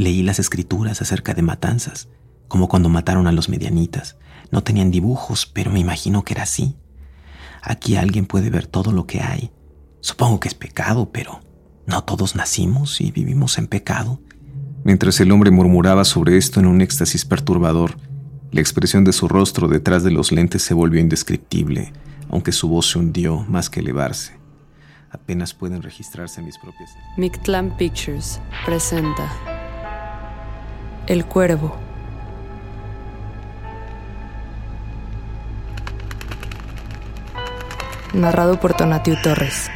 Leí las escrituras acerca de matanzas, como cuando mataron a los medianitas. No tenían dibujos, pero me imagino que era así. Aquí alguien puede ver todo lo que hay. Supongo que es pecado, pero no todos nacimos y vivimos en pecado. Mientras el hombre murmuraba sobre esto en un éxtasis perturbador, la expresión de su rostro detrás de los lentes se volvió indescriptible, aunque su voz se hundió más que elevarse. Apenas pueden registrarse mis propias. Mictlan Pictures presenta El Cuervo. Narrado por Tonatiu Torres.